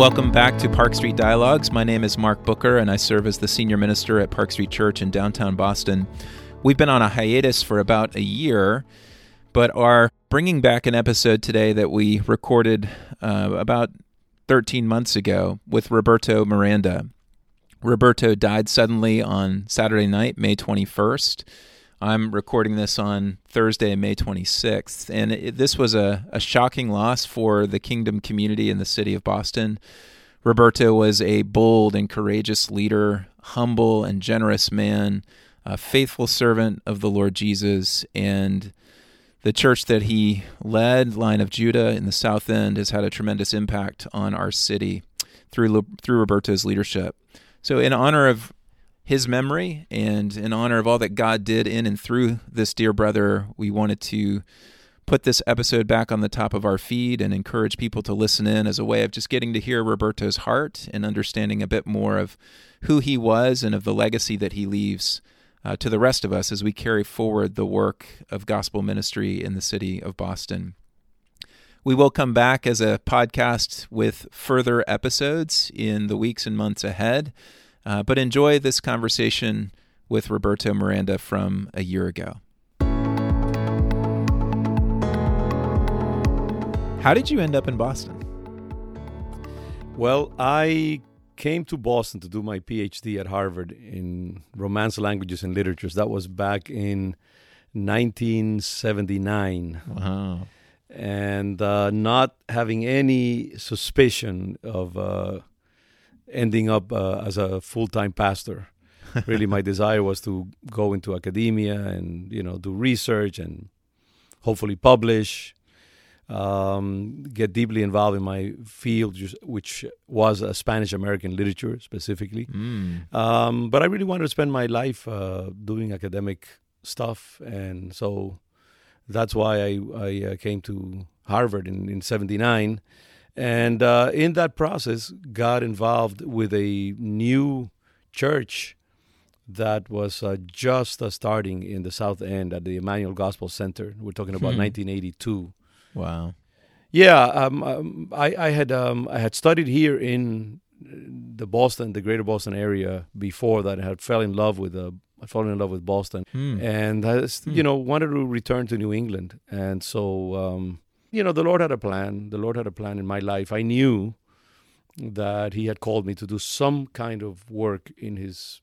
Welcome back to Park Street Dialogues. My name is Mark Booker, and I serve as the senior minister at Park Street Church in downtown Boston. We've been on a hiatus for about a year, but are bringing back an episode today that we recorded uh, about 13 months ago with Roberto Miranda. Roberto died suddenly on Saturday night, May 21st. I'm recording this on Thursday, May 26th, and it, this was a, a shocking loss for the Kingdom community in the city of Boston. Roberto was a bold and courageous leader, humble and generous man, a faithful servant of the Lord Jesus, and the church that he led, Lion of Judah in the South End, has had a tremendous impact on our city through through Roberto's leadership. So, in honor of his memory and in honor of all that God did in and through this dear brother, we wanted to put this episode back on the top of our feed and encourage people to listen in as a way of just getting to hear Roberto's heart and understanding a bit more of who he was and of the legacy that he leaves uh, to the rest of us as we carry forward the work of gospel ministry in the city of Boston. We will come back as a podcast with further episodes in the weeks and months ahead. Uh, but enjoy this conversation with Roberto Miranda from a year ago. How did you end up in Boston? Well, I came to Boston to do my PhD at Harvard in Romance languages and literatures. That was back in 1979. Wow. And uh, not having any suspicion of uh, ending up uh, as a full-time pastor. really, my desire was to go into academia and you know do research and hopefully publish. Um, get deeply involved in my field, which was uh, Spanish American literature specifically. Mm. Um, but I really wanted to spend my life uh, doing academic stuff, and so that's why I, I uh, came to Harvard in, in 79 and uh, in that process, got involved with a new church that was uh, just uh, starting in the South End at the Emmanuel Gospel Center. We're talking about hmm. 1982. Wow. Yeah, um, um, I, I, had um, I had studied here in the Boston, the Greater Boston area before that. I had fell in love with uh, I fallen in love with Boston, hmm. and I, hmm. you know wanted to return to New England, and so um, you know, the Lord had a plan. The Lord had a plan in my life. I knew that He had called me to do some kind of work in His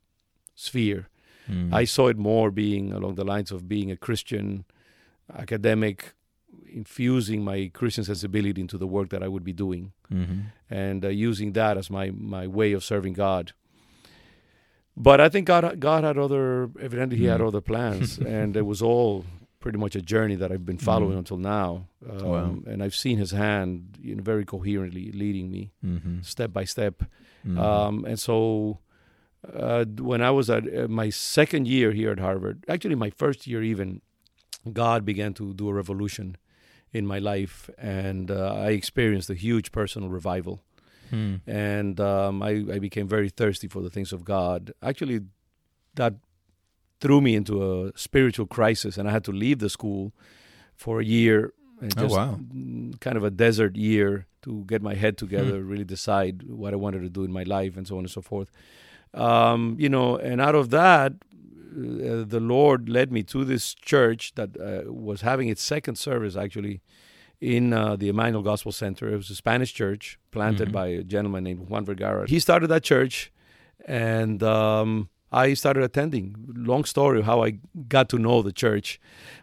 sphere. Mm. I saw it more being along the lines of being a Christian academic, infusing my Christian sensibility into the work that I would be doing, mm-hmm. and uh, using that as my my way of serving God. But I think God God had other evidently He mm. had other plans, and it was all pretty much a journey that I've been following mm-hmm. until now. Um, wow. And I've seen his hand you know, very coherently leading me mm-hmm. step by step. Mm-hmm. Um, and so uh, when I was at uh, my second year here at Harvard, actually my first year even, God began to do a revolution in my life. And uh, I experienced a huge personal revival. Hmm. And um, I, I became very thirsty for the things of God. Actually, that threw me into a spiritual crisis, and I had to leave the school for a year. Oh, just oh wow! Kind of a desert year to get my head together, hmm. really decide what I wanted to do in my life, and so on and so forth. Um, you know, and out of that, uh, the Lord led me to this church that uh, was having its second service actually in uh, the Emmanuel Gospel Center. It was a Spanish church planted mm-hmm. by a gentleman named Juan Vergara. He started that church, and um, I started attending. Long story how I got to know the church,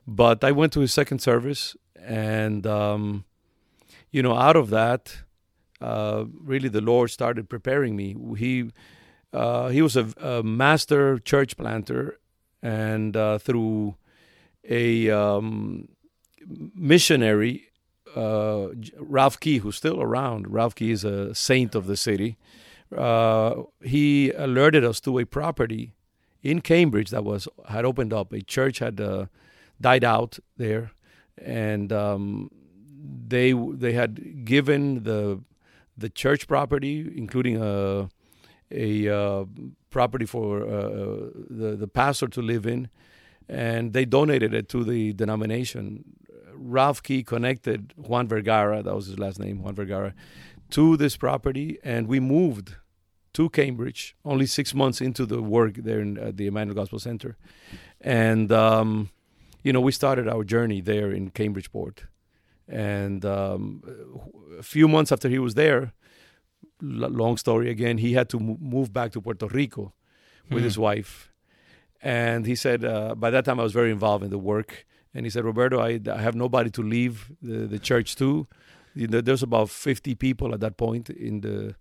but I went to his second service, and um, you know, out of that, uh, really the Lord started preparing me. He uh, he was a, a, master church planter, and uh, through a um, missionary, uh, Ralph Key, who's still around. Ralph Key is a saint of the city uh, he alerted us to a property in Cambridge that was had opened up. A church had uh, died out there, and um, they they had given the the church property, including a a uh, property for uh, uh, the the pastor to live in, and they donated it to the denomination. Ralph Key connected Juan Vergara, that was his last name, Juan Vergara, to this property, and we moved to Cambridge only six months into the work there in, at the Emmanuel Gospel Center. And, um, you know, we started our journey there in Cambridgeport. And um, a few months after he was there, long story again, he had to move back to Puerto Rico with mm. his wife. And he said, uh, by that time, I was very involved in the work. And he said, Roberto, I, I have nobody to leave the, the church to. You know, there's about 50 people at that point in the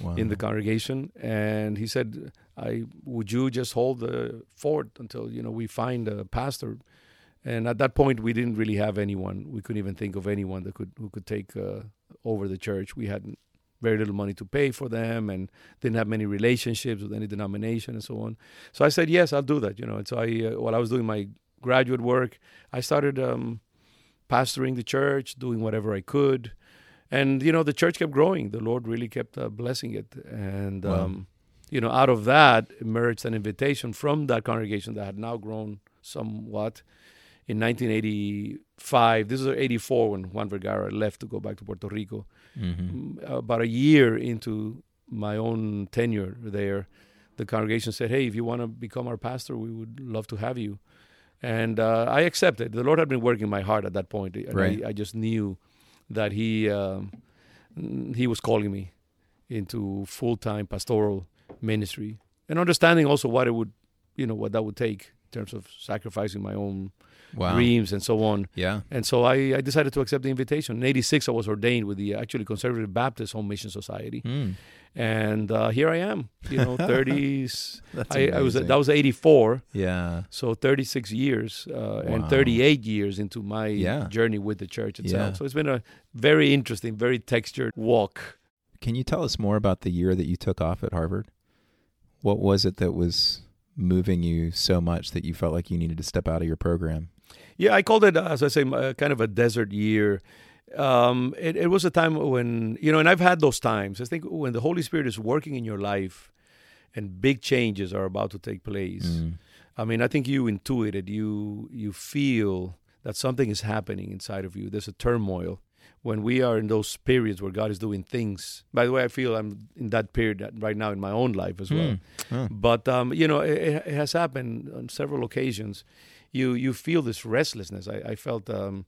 wow. in the congregation, and he said, "I would you just hold the fort until you know we find a pastor." And at that point, we didn't really have anyone. We couldn't even think of anyone that could who could take uh, over the church. We had very little money to pay for them, and didn't have many relationships with any denomination and so on. So I said, "Yes, I'll do that." You know, and so I, uh, while I was doing my graduate work, I started um, pastoring the church, doing whatever I could. And you know the church kept growing. The lord really kept uh, blessing it. And wow. um, you know out of that emerged an invitation from that congregation that had now grown somewhat in 1985 this is 84 when juan vergara left to go back to puerto rico. Mm-hmm. Mm, about a year into my own tenure there the congregation said hey if you want to become our pastor we would love to have you and uh, i accepted the lord had been working my heart at that point and right. I, I just knew that he um, he was calling me into full time pastoral ministry and understanding also what it would you know what that would take in terms of sacrificing my own wow. dreams and so on. Yeah. And so I, I decided to accept the invitation. In '86, I was ordained with the actually Conservative Baptist Home Mission Society. Mm and uh, here I am. You know, thirties. I, I, was that was eighty four. Yeah. So thirty six years uh, wow. and thirty eight years into my yeah. journey with the church itself. Yeah. So it's been a very interesting, very textured walk. Can you tell us more about the year that you took off at Harvard? What was it that was moving you so much that you felt like you needed to step out of your program? Yeah, I called it, as I say, kind of a desert year um, it, it was a time when you know, and I've had those times. I think when the Holy Spirit is working in your life, and big changes are about to take place. Mm. I mean, I think you intuit it. You you feel that something is happening inside of you. There's a turmoil when we are in those periods where God is doing things. By the way, I feel I'm in that period right now in my own life as well. Mm. But um, you know, it, it, has happened on several occasions. You you feel this restlessness. I, I felt. Um,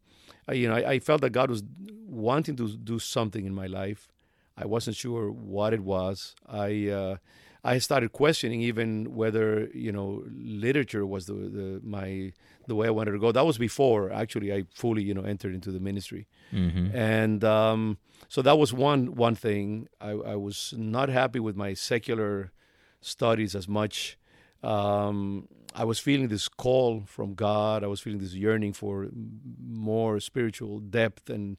you know, I, I, felt that God was wanting to do something in my life. I wasn't sure what it was. I uh, I started questioning even whether you know literature was the, the my the way I wanted to go. That was before actually I fully you know entered into the ministry, mm-hmm. and um, so that was one one thing. I, I was not happy with my secular studies as much. Um, I was feeling this call from God. I was feeling this yearning for more spiritual depth and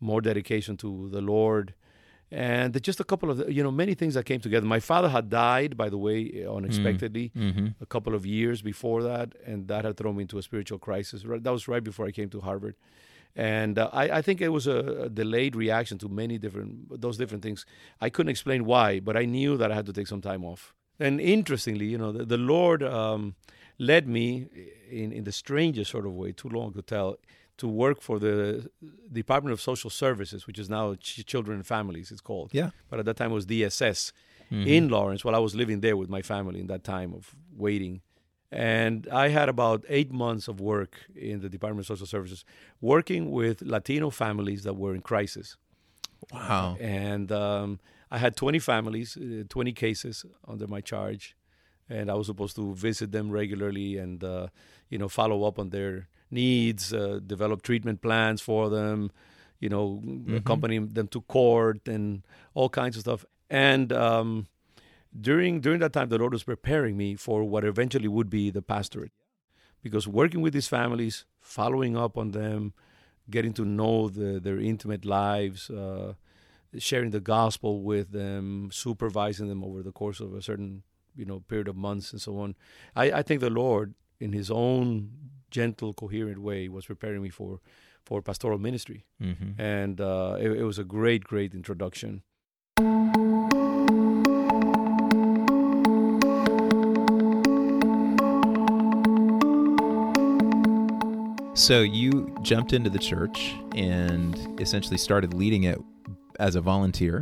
more dedication to the Lord. And just a couple of, you know, many things that came together. My father had died, by the way, unexpectedly, mm, mm-hmm. a couple of years before that, and that had thrown me into a spiritual crisis. That was right before I came to Harvard, and uh, I, I, think it was a, a, delayed reaction to many different those different things. I couldn't explain why, but I knew that I had to take some time off. And interestingly, you know, the, the Lord um, led me in, in the strangest sort of way, too long to tell, to work for the Department of Social Services, which is now Ch- Children and Families, it's called. Yeah. But at that time it was DSS mm-hmm. in Lawrence while I was living there with my family in that time of waiting. And I had about eight months of work in the Department of Social Services, working with Latino families that were in crisis. Wow. And um, I had 20 families, uh, 20 cases under my charge, and I was supposed to visit them regularly and uh, you know follow up on their needs, uh, develop treatment plans for them, you know, mm-hmm. accompany them to court and all kinds of stuff. And um, during during that time, the Lord was preparing me for what eventually would be the pastorate, because working with these families, following up on them, getting to know the, their intimate lives. Uh, sharing the gospel with them, supervising them over the course of a certain you know period of months and so on. I, I think the Lord, in His own gentle, coherent way, was preparing me for for pastoral ministry, mm-hmm. and uh, it, it was a great, great introduction. So you jumped into the church and essentially started leading it as a volunteer.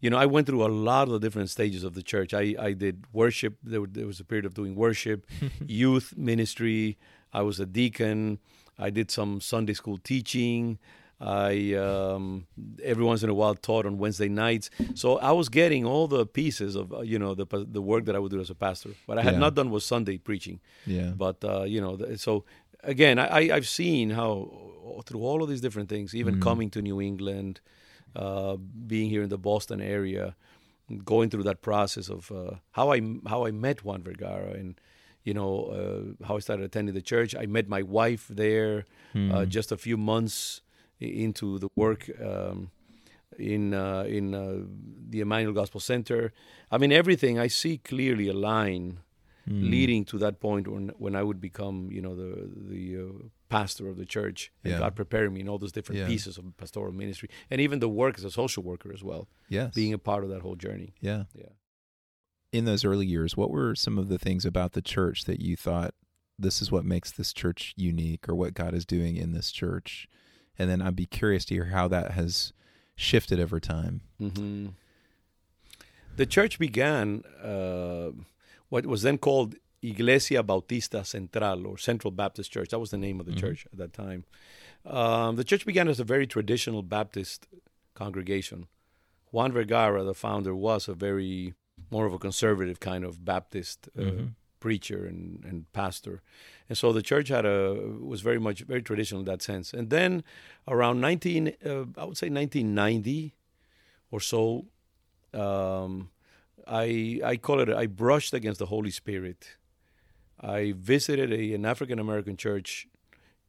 you know, I went through a lot of the different stages of the church. I, I did worship. There, were, there was a period of doing worship, youth ministry. I was a deacon. I did some Sunday school teaching. I um, every once in a while taught on Wednesday nights. So I was getting all the pieces of uh, you know the the work that I would do as a pastor. But I had Yeah. not done was Sunday preaching. Yeah. But uh, you know, so again, I, I've seen how through all of these different things, even Mhm. coming to New England, uh, being here in the Boston area, going through that process of uh, how I how I met Juan Vergara and you know uh, how I started attending the church. I met my wife there uh, just a few months into the work. Um, in uh, in uh, the Emmanuel Gospel Center, I mean everything. I see clearly a line Hmm. leading to that point when when I would become, you know, the the uh, pastor of the church. And Yeah. God preparing me in all those different Yeah. pieces of pastoral ministry, and even the work as a social worker as well, Yes. being a part of that whole journey. yeah. Yeah. In those early years, what were some of the things about the church that you thought this is what makes this church unique or what God is doing in this church? And then I'd be curious to hear how that has shifted over time. hmm The church began uh, what was then called Iglesia Bautista Central or Central Baptist Church. That was the name of the Mhm. church at that time. Um, the church began as a very traditional Baptist congregation. Juan Vergara, the founder, was a very more of a conservative kind of Baptist uh, Mhm. preacher and, and pastor, and so the church had a was very much very traditional in that sense. And then around nineteen, uh, I would say nineteen ninety or so, um, I I call it I brushed against the Holy Spirit. I visited a, an African American church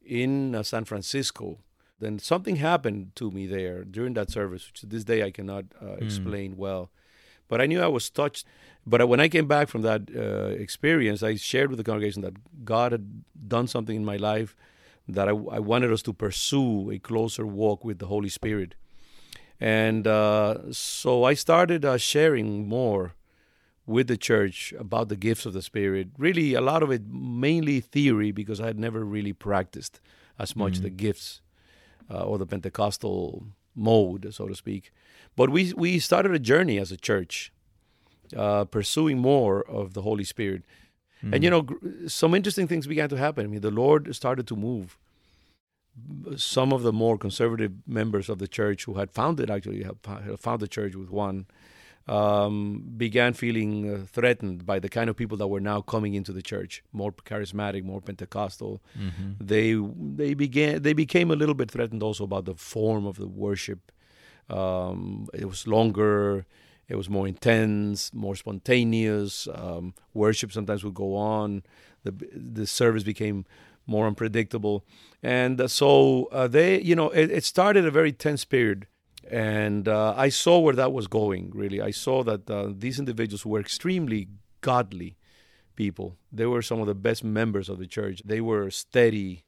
in uh, San Francisco. Then something happened to me there during that service, which to this day I cannot uh, explain well. But I knew I was touched. But when I came back from that uh, experience, I shared with the congregation that God had done something in my life that I, I wanted us to pursue a closer walk with the Holy Spirit. And uh, so I started uh, sharing more with the church about the gifts of the Spirit. Really, a lot of it mainly theory because I had never really practiced as much Mhm. the gifts uh, or the Pentecostal mode, so to speak. But we we started a journey as a church, uh, pursuing more of the Holy Spirit. And you know, gr- some interesting things began to happen. I mean, the Lord started to move. Some of the more conservative members of the church who had founded actually had found the church with Juan um, began feeling uh, threatened by the kind of people that were now coming into the church, more charismatic, more Pentecostal. Mhm. They they began they became a little bit threatened also about the form of the worship. Um, it was longer. It was more intense, more spontaneous. Um, worship sometimes would go on. The the service became more unpredictable, and uh, so uh, they, you know, it, it started a very tense period, and uh, I saw where that was going. Really, I saw that uh, these individuals were extremely godly people. They were some of the best members of the church. They were steady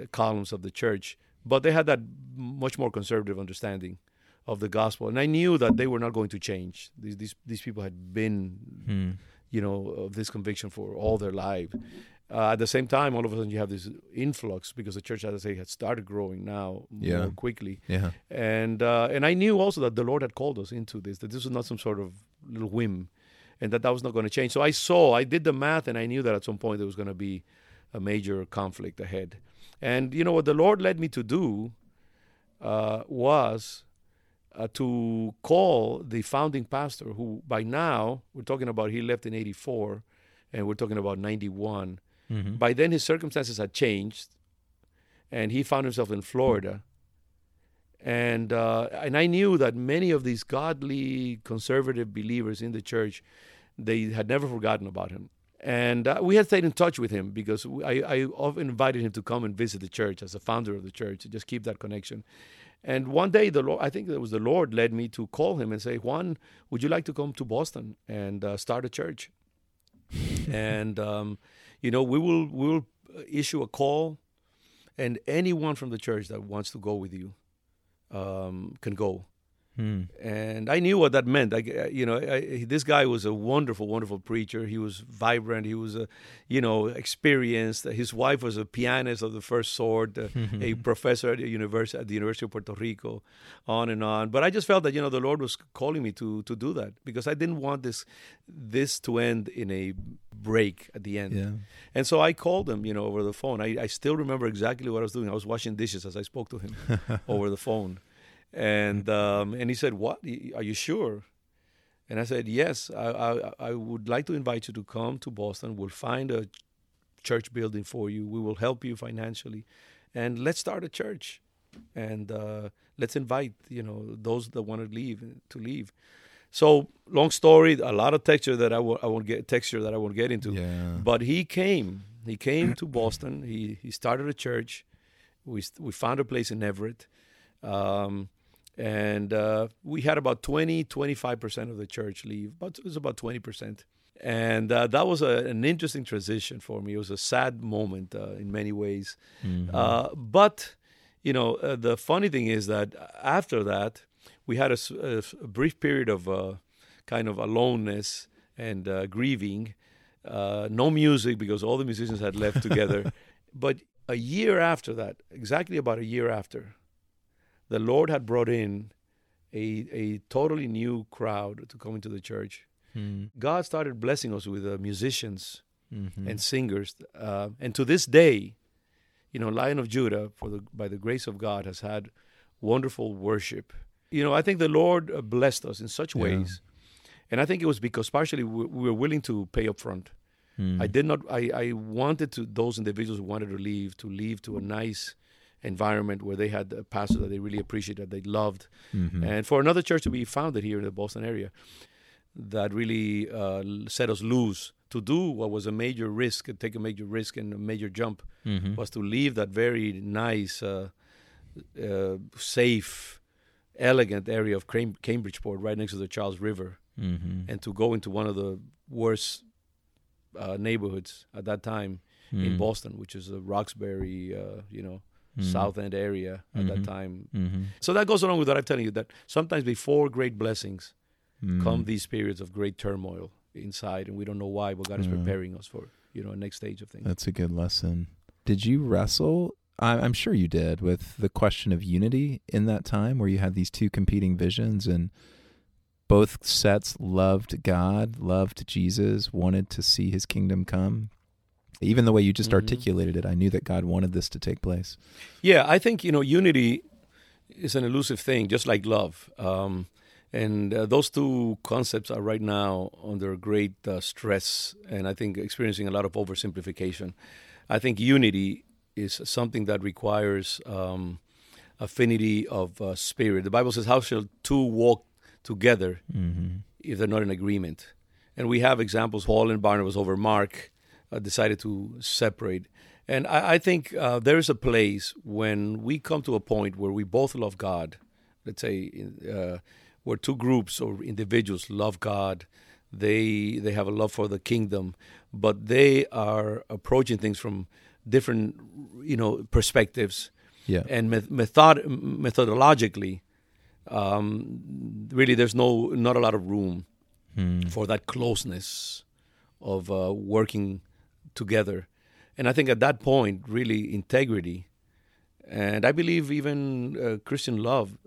uh, columns of the church, but they had that much more conservative understanding of the gospel. And I knew that they were not going to change. These these these people had been, Hmm. you know, of this conviction for all their life. Uh, at the same time, all of a sudden you have this influx because the church, as I say, had started growing now Yeah. more quickly. Yeah. And uh, and I knew also that the Lord had called us into this. That this was not some sort of little whim, and that that was not going to change. So I saw, I did the math, and I knew that at some point there was going to be a major conflict ahead. And you know what the Lord led me to do uh, was uh, to call the founding pastor, who by now we're talking about he left in '84, and we're talking about '91. Mhm. By then, his circumstances had changed, and he found himself in Florida. And uh, and I knew that many of these godly conservative believers in the church, they had never forgotten about him. And uh, we had stayed in touch with him because I, I often invited him to come and visit the church as a founder of the church to just keep that connection. And one day, the Lord, I think it was the Lord led me to call him and say, Juan, would you like to come to Boston and uh, start a church? and um, you know, we will we will issue a call, and anyone from the church that wants to go with you um, can go. Hmm. and I knew what that meant. I, you know, I, this guy was a wonderful, wonderful preacher. He was vibrant. He was, a, you know, experienced. His wife was a pianist of the first sort, uh, a professor at the university at the University of Puerto Rico, on and on. But I just felt that you know the Lord was calling me to to do that because I didn't want this this to end in a break at the end. Yeah. And so I called him, you know, over the phone. I, I still remember exactly what I was doing. I was washing dishes as I spoke to him over the phone and um, and he said, "What? Are you sure?" And I said, "Yes. I, I I would like to invite you to come to Boston. We'll find a church building for you. We will help you financially, and let's start a church, and uh, let's invite you know those that want to leave to leave." So long story, a lot of texture that I w- I won't get texture that I won't get into. Yeah. But he came. He came to Boston. He he started a church. We we found a place in Everett. Um, and uh, we had about 20 25% of the church leave but it was about 20% and uh, that was a, an interesting transition for me. It was a sad moment uh, in many ways. Uh, but you know uh, the funny thing is that after that we had a brief period of uh, kind of aloneness and uh, grieving. Uh, no music because all the musicians had left together. But a year after that exactly about a year after the Lord had brought in a, a totally new crowd to come into the church. Hmm. God started blessing us with uh, musicians Mhm. and singers. Uh, and to this day, you know, Lion of Judah, for the, by the grace of God, has had wonderful worship. You know, I think the Lord uh, blessed us in such Yeah. ways. And I think it was because partially we, we were willing to pay up front. Hmm. I did not, I, I wanted to, those individuals who wanted to leave, to leave to a nice environment where they had a pastor that they really appreciated, that they loved, Mhm. and for another church to be founded here in the Boston area that really uh, set us loose to do what was a major risk, take a major risk and a major jump, Mhm. was to leave that very nice, uh, uh, safe, elegant area of Cam- Cambridgeport, right next to the Charles River, Mhm. and to go into one of the worst uh, neighborhoods at that time in Hmm. Boston, which is Roxbury, uh, you know, Hmm. South End area at that Mhm. time. Mhm. So that goes along with what I'm telling you that sometimes before great blessings Hmm. come these periods of great turmoil inside, and we don't know why, but God is preparing us for you know a next stage of things. That's a good lesson. Did you wrestle? I'm sure you did with the question of unity in that time where you had these two competing visions and both sets loved God, loved Jesus, wanted to see his kingdom come. Even the way you just Mhm. articulated it, I knew that God wanted this to take place. Yeah, I think you know unity is an elusive thing, just like love. Um, and uh, those two concepts are right now under great uh, stress, and I think experiencing a lot of oversimplification. I think unity is something that requires um, affinity of uh, spirit. The Bible says, "How shall two walk together Mm-hmm. if they're not in agreement?" And we have examples. Paul and Barnabas over Mark decided to separate. And I, I think uh, there is a place when we come to a point where we both love God. Let's say uh, where two groups or individuals love God, they they have a love for the kingdom, but they are approaching things from different, you know, perspectives Yeah. and met- method methodologically. Um, really, there's no not a lot of room Hmm. for that closeness of uh, working together. And I think at that point, really, integrity, and I believe even uh, Christian love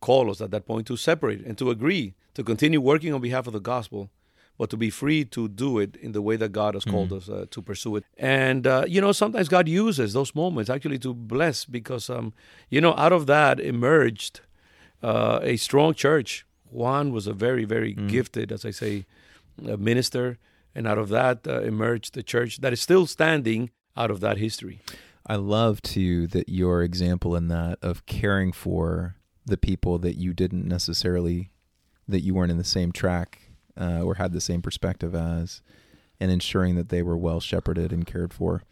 call us at that point to separate and to agree to continue working on behalf of the gospel, but to be free to do it in the way that God has called us uh, to pursue it. And, uh, you know, sometimes God uses those moments actually to bless because, um, you know, out of that emerged uh, a strong church. Juan was a very, very gifted, as I say, minister. And out of that uh, emerged the church that is still standing out of that history. I love too that your example in that of caring for the people that you didn't necessarily that you weren't in the same track uh, or had the same perspective as, and ensuring that they were well shepherded and cared for,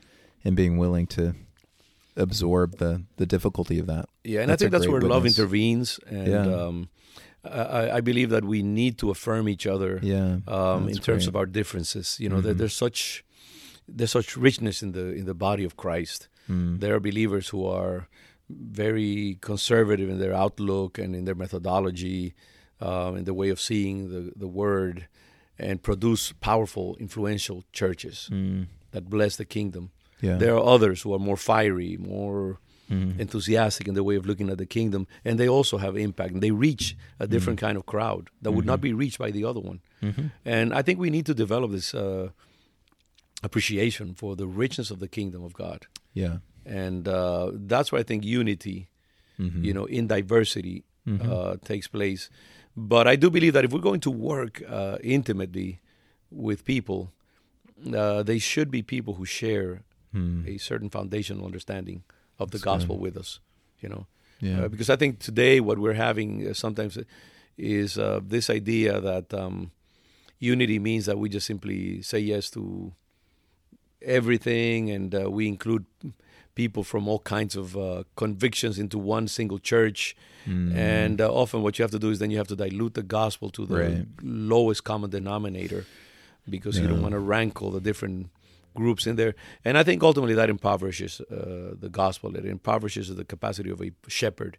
and being willing to absorb the the difficulty of that. Yeah, and That's I think that's where love intervenes. And Yeah. um, I, I believe that we need to affirm each other Yeah, um, in terms great. of our differences. You know, there, Mhm. there's such there's such richness in the in the body of Christ. Mm. There are believers who are very conservative in their outlook and in their methodology, um, in the way of seeing the, the word, and produce powerful, influential churches Mm. that bless the kingdom. Yeah. There are others who are more fiery, more Mhm. enthusiastic in the way of looking at the kingdom, and they also have impact. And they reach a different kind of crowd that would not be reached by the other one. Mhm. And I think we need to develop this uh, appreciation for the richness of the kingdom of God. Yeah. And uh, that's where I think unity, Mhm. you know, in diversity uh, takes place. But I do believe that if we're going to work uh, intimately with people, uh, they should be people who share Mm. a certain foundational understanding of the That's gospel good. with us. You know, Yeah. uh, because I think today what we're having uh, sometimes is uh, this idea that um, unity means that we just simply say yes to everything and uh, we include people from all kinds of uh, convictions into one single church. Mm. And uh, often what you have to do is then you have to dilute the gospel to the Right. lowest common denominator because you don't want to rankle the different groups in there. And I think ultimately that impoverishes uh, the gospel. It impoverishes the capacity of a shepherd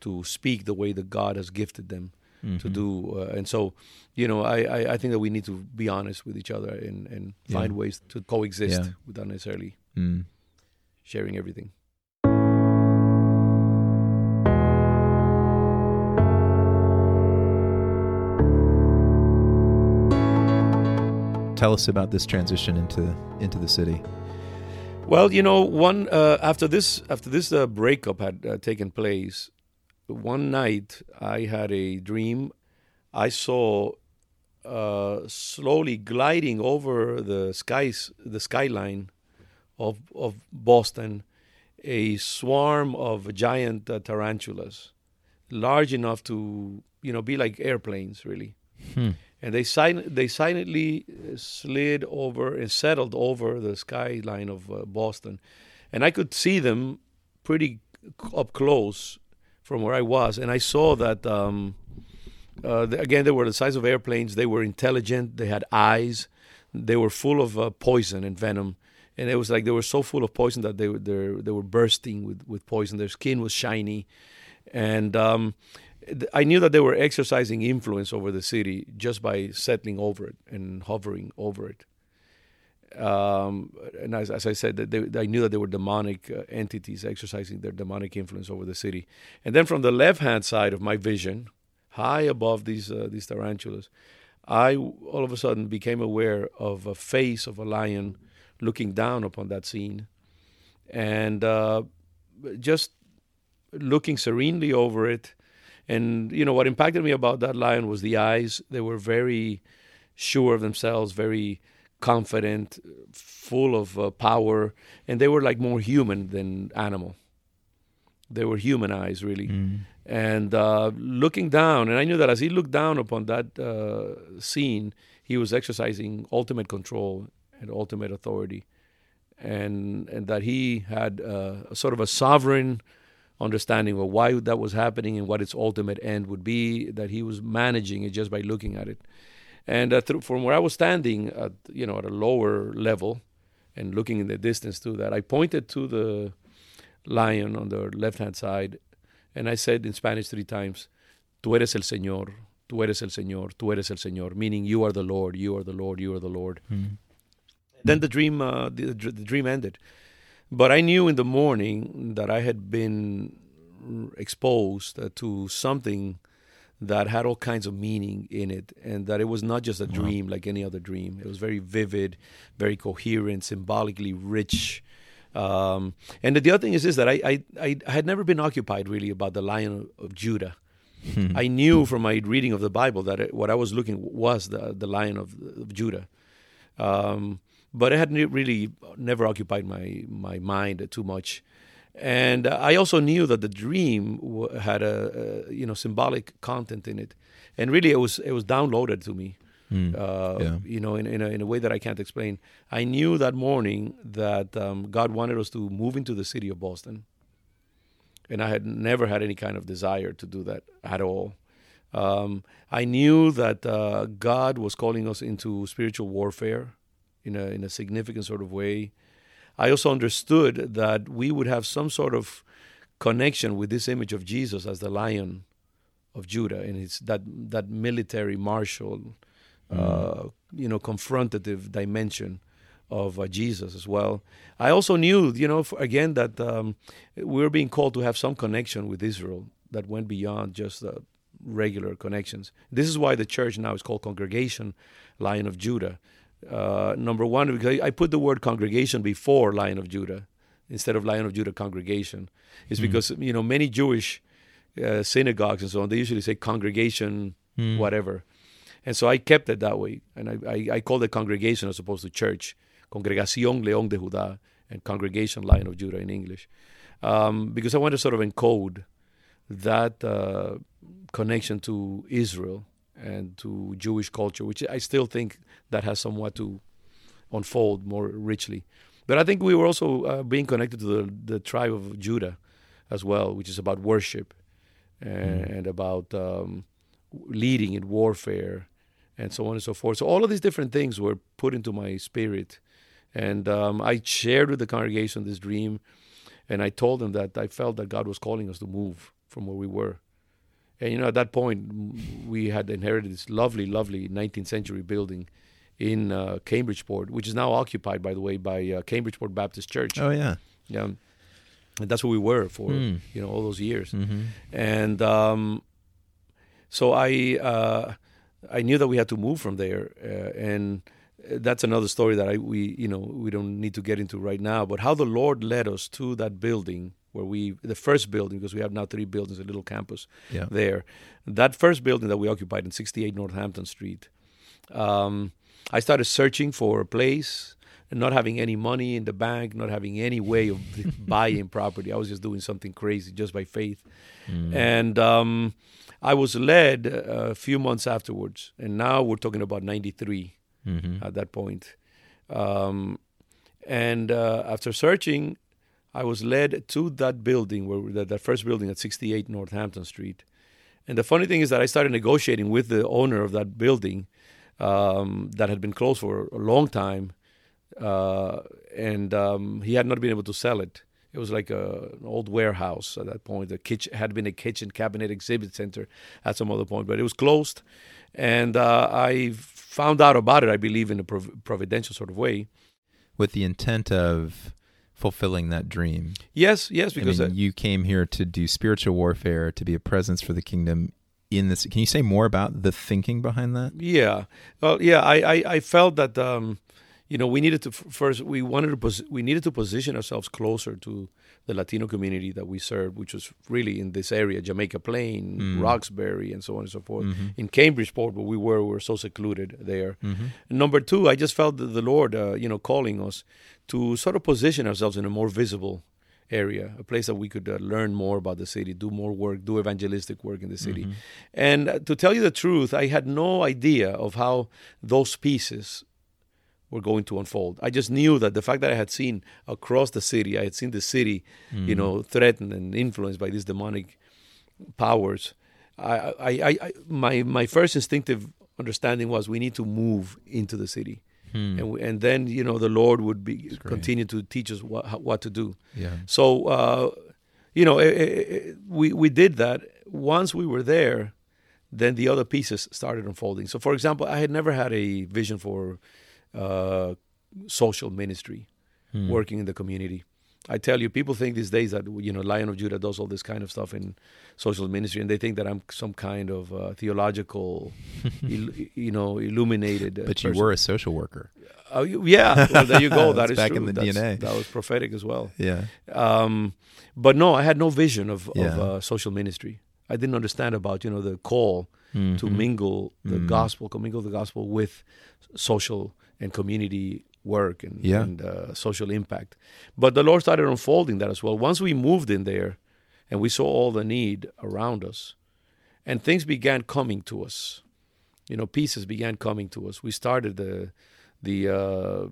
to speak the way that God has gifted them to Mhm. do. Uh, and so, you know, I, I, I think that we need to be honest with each other and, and Yeah. find ways to coexist Yeah. without necessarily Mm. sharing everything. Tell us about this transition into into the city. Well, you know, one uh, after this after this uh, breakup had uh, taken place, one night I had a dream. I saw uh, slowly gliding over the skies, the skyline of of Boston, a swarm of giant uh, tarantulas, large enough to you know be like airplanes, really Hmm. And they they silently uh, slid over and settled over the skyline of uh, Boston, and I could see them pretty up close from where I was, and I saw that um, uh, again they were the size of airplanes. They were intelligent. They had eyes. They were full of uh, poison and venom, and it was like they were so full of poison that they were they were bursting with with poison. Their skin was shiny, and um, I knew that they were exercising influence over the city just by settling over it and hovering over it. Um, and as, as I said, that they, I knew that they were demonic uh, entities exercising their demonic influence over the city. And then from the left-hand side of my vision, high above these uh, these tarantulas, I all of a sudden became aware of a face of a lion looking down upon that scene, and uh, just looking serenely over it. And you know what impacted me about that lion was the eyes. They were very sure of themselves, very confident, full of uh, power, and they were like more human than animal. They were human eyes, really. Mm. And uh, looking down, and I knew that as he looked down upon that uh, scene, he was exercising ultimate control and ultimate authority, and and that he had uh, a sort of a sovereign understanding of why that was happening and what its ultimate end would be. That he was managing it just by looking at it, and uh, through, from where I was standing, at, you know, at a lower level, and looking in the distance to that, I pointed to the lion on the left hand side, and I said in Spanish three times, "Tú eres el Señor." Tú eres el Señor, tú eres el Señor, meaning you are the Lord, you are the Lord, you are the Lord. Mm. Then the dream, uh, the the dream ended. But I knew in the morning that I had been exposed uh, to something that had all kinds of meaning in it, and that it was not just a dream like any other dream. It was very vivid, very coherent, symbolically rich. Um, and the other thing is this that I, I, I had never been occupied really about the Lion of Judah. Hmm. I knew from my reading of the Bible that it, what I was looking was the the Lion of, of Judah, um, but it had really never occupied my my mind too much. And I also knew that the dream w- had a, a you know symbolic content in it, and really it was it was downloaded to me Mm. uh, Yeah. you know, in, in, a, in a way that I can't explain. I knew that morning that um, God wanted us to move into the city of Boston. And I had never had any kind of desire to do that at all. Um, I knew that uh, God was calling us into spiritual warfare in a, in a significant sort of way. I also understood that we would have some sort of connection with this image of Jesus as the Lion of Judah, and it's that that military martial, uh, you know, confrontative dimension of uh, Jesus as well. I also knew, you know, f again that um, we were being called to have some connection with Israel that went beyond just the regular connections. This is why the church now is called Congregation Lion of Judah. Uh, number one, because I put the word congregation before Lion of Judah instead of Lion of Judah congregation, is Mm. because you know many Jewish uh, synagogues and so on they usually say congregation Mm. whatever, and so I kept it that way, and I, I, I called it congregation as opposed to church, Congregación León de Judá, and Congregation Lion of Judah in English, um, because I want to sort of encode that uh, connection to Israel and to Jewish culture, which I still think that has somewhat to unfold more richly. But I think we were also uh, being connected to the, the tribe of Judah as well, which is about worship and, and about um, leading in warfare and so on and so forth. So all of these different things were put into my spirit. And um, I shared with the congregation this dream, and I told them that I felt that God was calling us to move from where we were. And you know, at that point, we had inherited this lovely, lovely 19th century building in uh, Cambridgeport, which is now occupied, by the way, by uh, Cambridgeport Baptist Church. Oh yeah. Yeah, and that's where we were for Hmm. you know all those years. Mm-hmm. And um, so I uh, I knew that we had to move from there, uh, and that's another story that I we you know we don't need to get into right now. But how the Lord led us to that building where we the first building because we have now three buildings, a little campus Yeah. there. That first building that we occupied in 68 Northampton Street. Um, I started searching for a place, and not having any money in the bank, not having any way of buying property. I was just doing something crazy just by faith. Mm. And um, I was led a few months afterwards, and now we're talking about 93 Mm-hmm. at that point. Um, and uh, after searching, I was led to that building, where that, that first building at 68 Northampton Street. And the funny thing is that I started negotiating with the owner of that building um, that had been closed for a long time, uh, and um, he had not been able to sell it. It was like a, an old warehouse at that point. The kitchen had been a kitchen cabinet exhibit center at some other point, but it was closed. And uh, I found out about it, I believe, in a prov- providential sort of way. With the intent of fulfilling that dream. Yes, yes, because I mean, you came here to do spiritual warfare, to be a presence for the kingdom in this. Can you say more about the thinking behind that? Yeah. Well, yeah. I, I, I felt that um, you know we needed to first we wanted to pos- we needed to position ourselves closer to the Latino community that we served, which was really in this area, Jamaica Plain, Mm. Roxbury, and so on and so forth. Mm-hmm. In Cambridgeport, where we were, we were so secluded there. Mm-hmm. Number two, I just felt that the Lord, uh, you know, calling us to sort of position ourselves in a more visible area, a place that we could uh, learn more about the city, do more work, do evangelistic work in the city. Mm-hmm. And uh, to tell you the truth, I had no idea of how those pieces were going to unfold. I just knew that the fact that I had seen across the city, I had seen the city, Mm-hmm. you know, threatened and influenced by these demonic powers. I, I, I, my my first instinctive understanding was we need to move into the city, Hmm. and we, and then you know the Lord would be continue to teach us what what to do. Yeah. So, uh, you know, eh, eh, we we did that. Once we were there, then the other pieces started unfolding. So, for example, I had never had a vision for uh, social ministry, Hmm. working in the community. I tell you, people think these days that you know Lion of Judah does all this kind of stuff in social ministry, and they think that I'm some kind of uh, theological, il- you know, illuminated. uh, But you person. were a social worker. Oh, you- yeah. Well, there you go. That is back true. in the That's- DNA. That was prophetic as well. Yeah. Um, but no, I had no vision of, of Yeah. uh, social ministry. I didn't understand about you know the call to Mhm. mingle the Mm. gospel, commingle the gospel with social and community work and, Yeah. and uh, social impact. But the Lord started unfolding that as well. Once we moved in there, and we saw all the need around us, and things began coming to us. You know, pieces began coming to us. We started the the uh,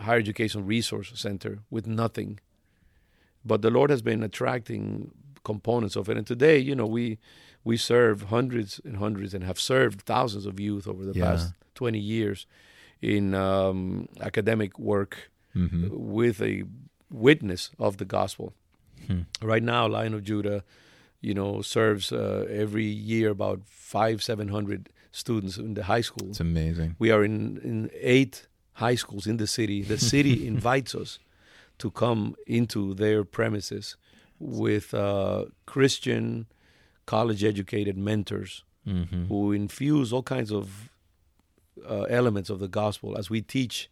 higher education resource center with nothing, but the Lord has been attracting components of it. And today, you know, we we serve hundreds and hundreds and have served thousands of youth over the Yeah. past 20 years in um, academic work Mhm. with a witness of the gospel. Hmm. Right now, Lion of Judah, you know, serves uh, every year about five, seven hundred students in the high school. It's amazing. We are in, in eight high schools in the city. The city invites us to come into their premises with uh, Christian, college educated mentors mm-hmm. who infuse all kinds of uh, elements of the gospel as we teach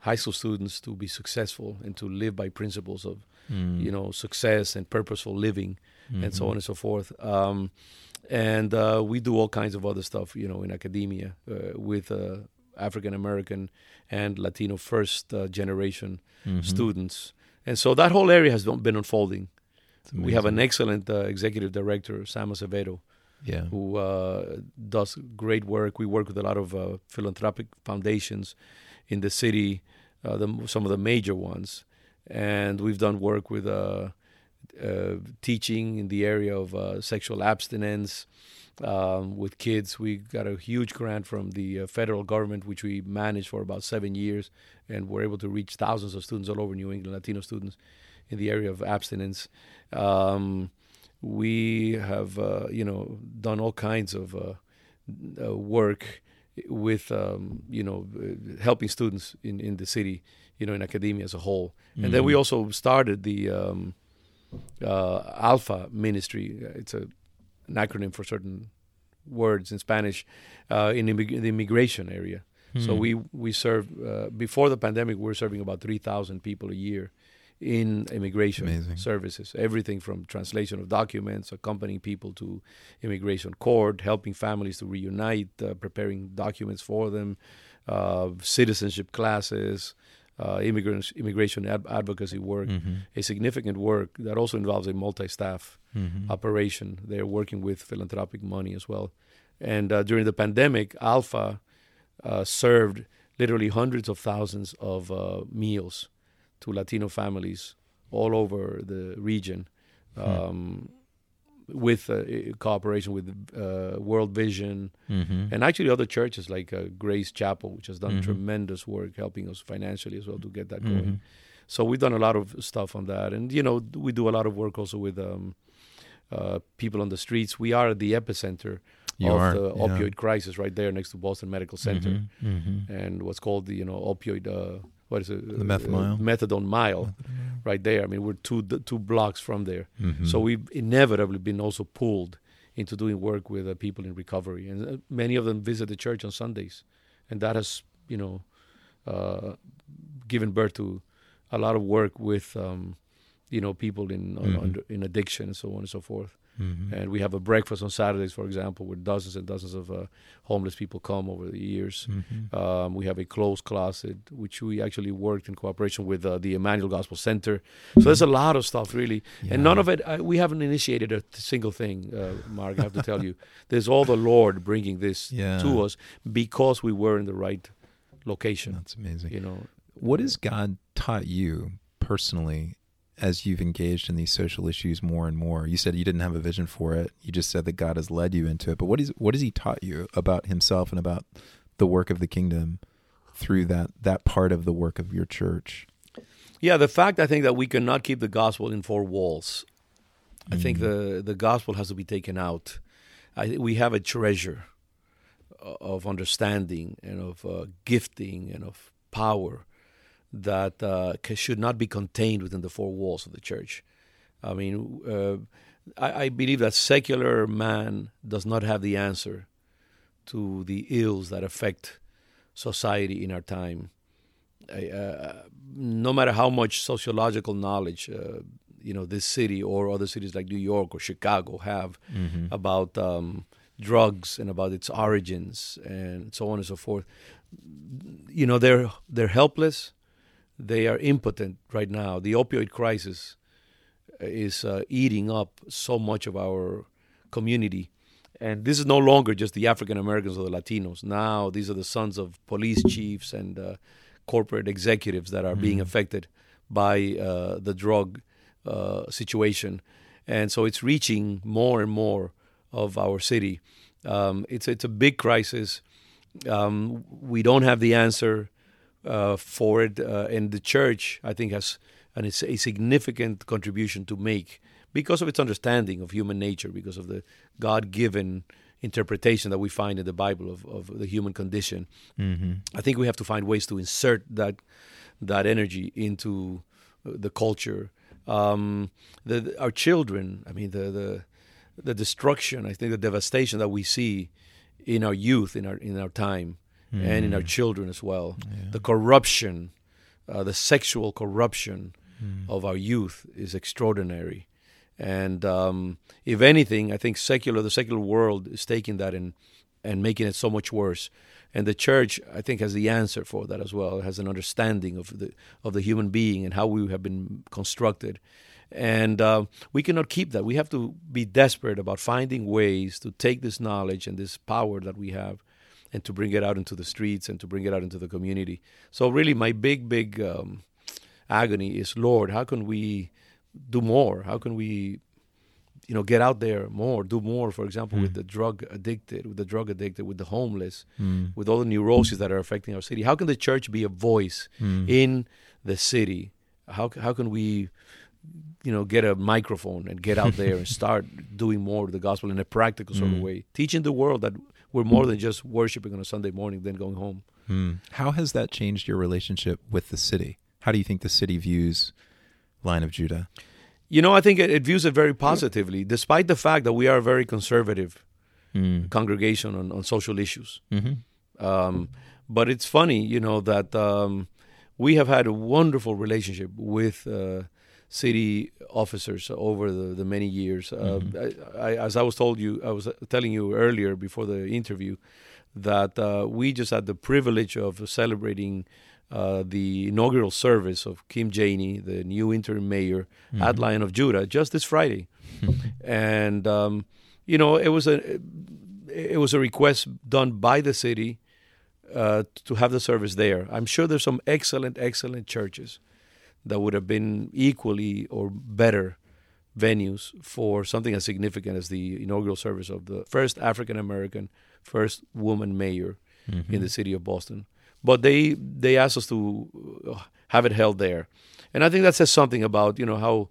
high school students to be successful and to live by principles of mm. you know success and purposeful living mm-hmm. and so mm-hmm. on and so forth um, and uh, we do all kinds of other stuff you know in academia uh, with uh, african american and latino first uh, generation mm-hmm. students and so that whole area has been unfolding we have an excellent uh, executive director sam acevedo yeah. who uh, does great work. We work with a lot of uh, philanthropic foundations in the city, uh, the, some of the major ones, and we've done work with uh, uh, teaching in the area of uh, sexual abstinence um, with kids. We got a huge grant from the federal government, which we managed for about seven years, and we're able to reach thousands of students all over New England, Latino students, in the area of abstinence. Um, we have uh, you know done all kinds of uh, uh, work with um, you know uh, helping students in, in the city you know in academia as a whole mm-hmm. and then we mm-hmm. also started the um, uh, alpha ministry it's a, an acronym for certain words in spanish uh, in, immig- the immigration area mm-hmm. so we we serve before the pandemic we were serving about 3000 people a year in immigration Amazing. services. Everything from translation of documents, accompanying people to immigration court, helping families to reunite, uh, preparing documents for them, uh, citizenship classes, uh, immigrants, immigration ad- advocacy work, mm-hmm. a significant work that also involves a multi-staff mm-hmm. operation. They're working with philanthropic money as well. And uh, during the pandemic, Alpha uh, served literally hundreds of thousands of uh, meals to Latino families all over the region. Hmm. Um, with uh, cooperation with uh, World Vision mm-hmm. and actually other churches like uh, Grace Chapel, which has done mm-hmm. tremendous work helping us financially as well to get that mm-hmm. going. So we've done a lot of stuff on that, and you know we do a lot of work also with um, uh, people on the streets. We are at the epicenter you of are, the yeah. opioid crisis right there next to Boston Medical Center, mm-hmm. Mm-hmm. and what's called the you know opioid uh, what is it? The meth uh, mile. Methadone mile, right there. I mean, we're two two blocks from there. Mm-hmm. So we've inevitably been also pulled into doing work with uh, people in recovery, and uh, many of them visit the church on Sundays, and that has you know uh, given birth to a lot of work with um, you know people in mm-hmm. in addiction and so on and so forth. Mm-hmm. And we have a breakfast on Saturdays, for example, where dozens and dozens of uh, homeless people come over the years. Mm-hmm. Um, we have a closed closet, which we actually worked in cooperation with uh, the Emmanuel Gospel Center. So there's a lot of stuff, really. Yeah. And none of it, uh, we haven't initiated a single thing, uh, Mark, I have to tell you. There's all the Lord bringing this yeah. to us because we were in the right location. That's amazing. You know, what has God taught you personally as you've engaged in these social issues more and more? You said you didn't have a vision for it. You just said that God has led you into it. But what is what has He taught you about Himself and about the work of the kingdom through that that part of the work of your church? Yeah, the fact I think that we cannot keep the gospel in four walls. I mm. think the the gospel has to be taken out. I, we have a treasure of understanding and of uh, gifting and of power that uh, should not be contained within the four walls of the church. I mean, uh, I, I, believe that secular man does not have the answer to the ills that affect society in our time. Uh, no matter how much sociological knowledge, uh, you know, this city or other cities like New York or Chicago have mm-hmm. about um, drugs and about its origins and so on and so forth, you know, they're they're helpless they are impotent right now. The opioid crisis is uh, eating up so much of our community. And this is no longer just the African Americans or the Latinos. Now, these are the sons of police chiefs and uh, corporate executives that are mm. being affected by uh, the drug uh, situation. And so it's reaching more and more of our city. Um, it's, it's a big crisis. Um, we don't have the answer uh, for it. Uh, and the church, I think, has and it's a significant contribution to make because of its understanding of human nature, because of the God given interpretation that we find in the Bible of, of the human condition. Mm-hmm. I think we have to find ways to insert that that energy into the culture. Um, the, the, our children, I mean, the, the the destruction, I think the devastation that we see in our youth, in our in our time, mm. and in our children as well. Yeah. The corruption, uh, the sexual corruption Mm. of our youth is extraordinary. And um, if anything, I think secular, the secular world is taking that and and making it so much worse. And the church, I think, has the answer for that as well. It has an understanding of the of the human being and how we have been constructed. And uh, we cannot keep that. We have to be desperate about finding ways to take this knowledge and this power that we have, and to bring it out into the streets and to bring it out into the community. So really, my big, big um, agony is, Lord, how can we do more? How can we, you know, get out there more, do more? For example, Mm. with the drug addicted, with the drug addicted, with the homeless, Mm. with all the neuroses that are affecting our city. How can the church be a voice Mm. in the city? How how can we, you know, get a microphone and get out there and start doing more of the gospel in a practical sort Mm. of way, teaching the world that we're more than just worshiping on a Sunday morning, then going home. Mm. How has that changed your relationship with the city? How do you think the city views Lion of Judah? You know, I think it, it views it very positively, despite the fact that we are a very conservative Mm. congregation on, on social issues. Mm-hmm. Um, but it's funny, you know, that um, we have had a wonderful relationship with uh, city officers over the, the many years. Uh, Mhm. I, I, as I was told you, I was telling you earlier before the interview that uh, we just had the privilege of celebrating uh, the inaugural service of Kim Janey, the new interim mayor at Mhm. Lion of Judah, just this Friday and um, you know it was a it was a request done by the city uh, to have the service there. I'm sure there's some excellent, excellent churches that would have been equally or better venues for something as significant as the inaugural service of the first African American, first woman mayor Mhm. in the city of Boston. But they they asked us to uh, have it held there, and I think that says something about you know how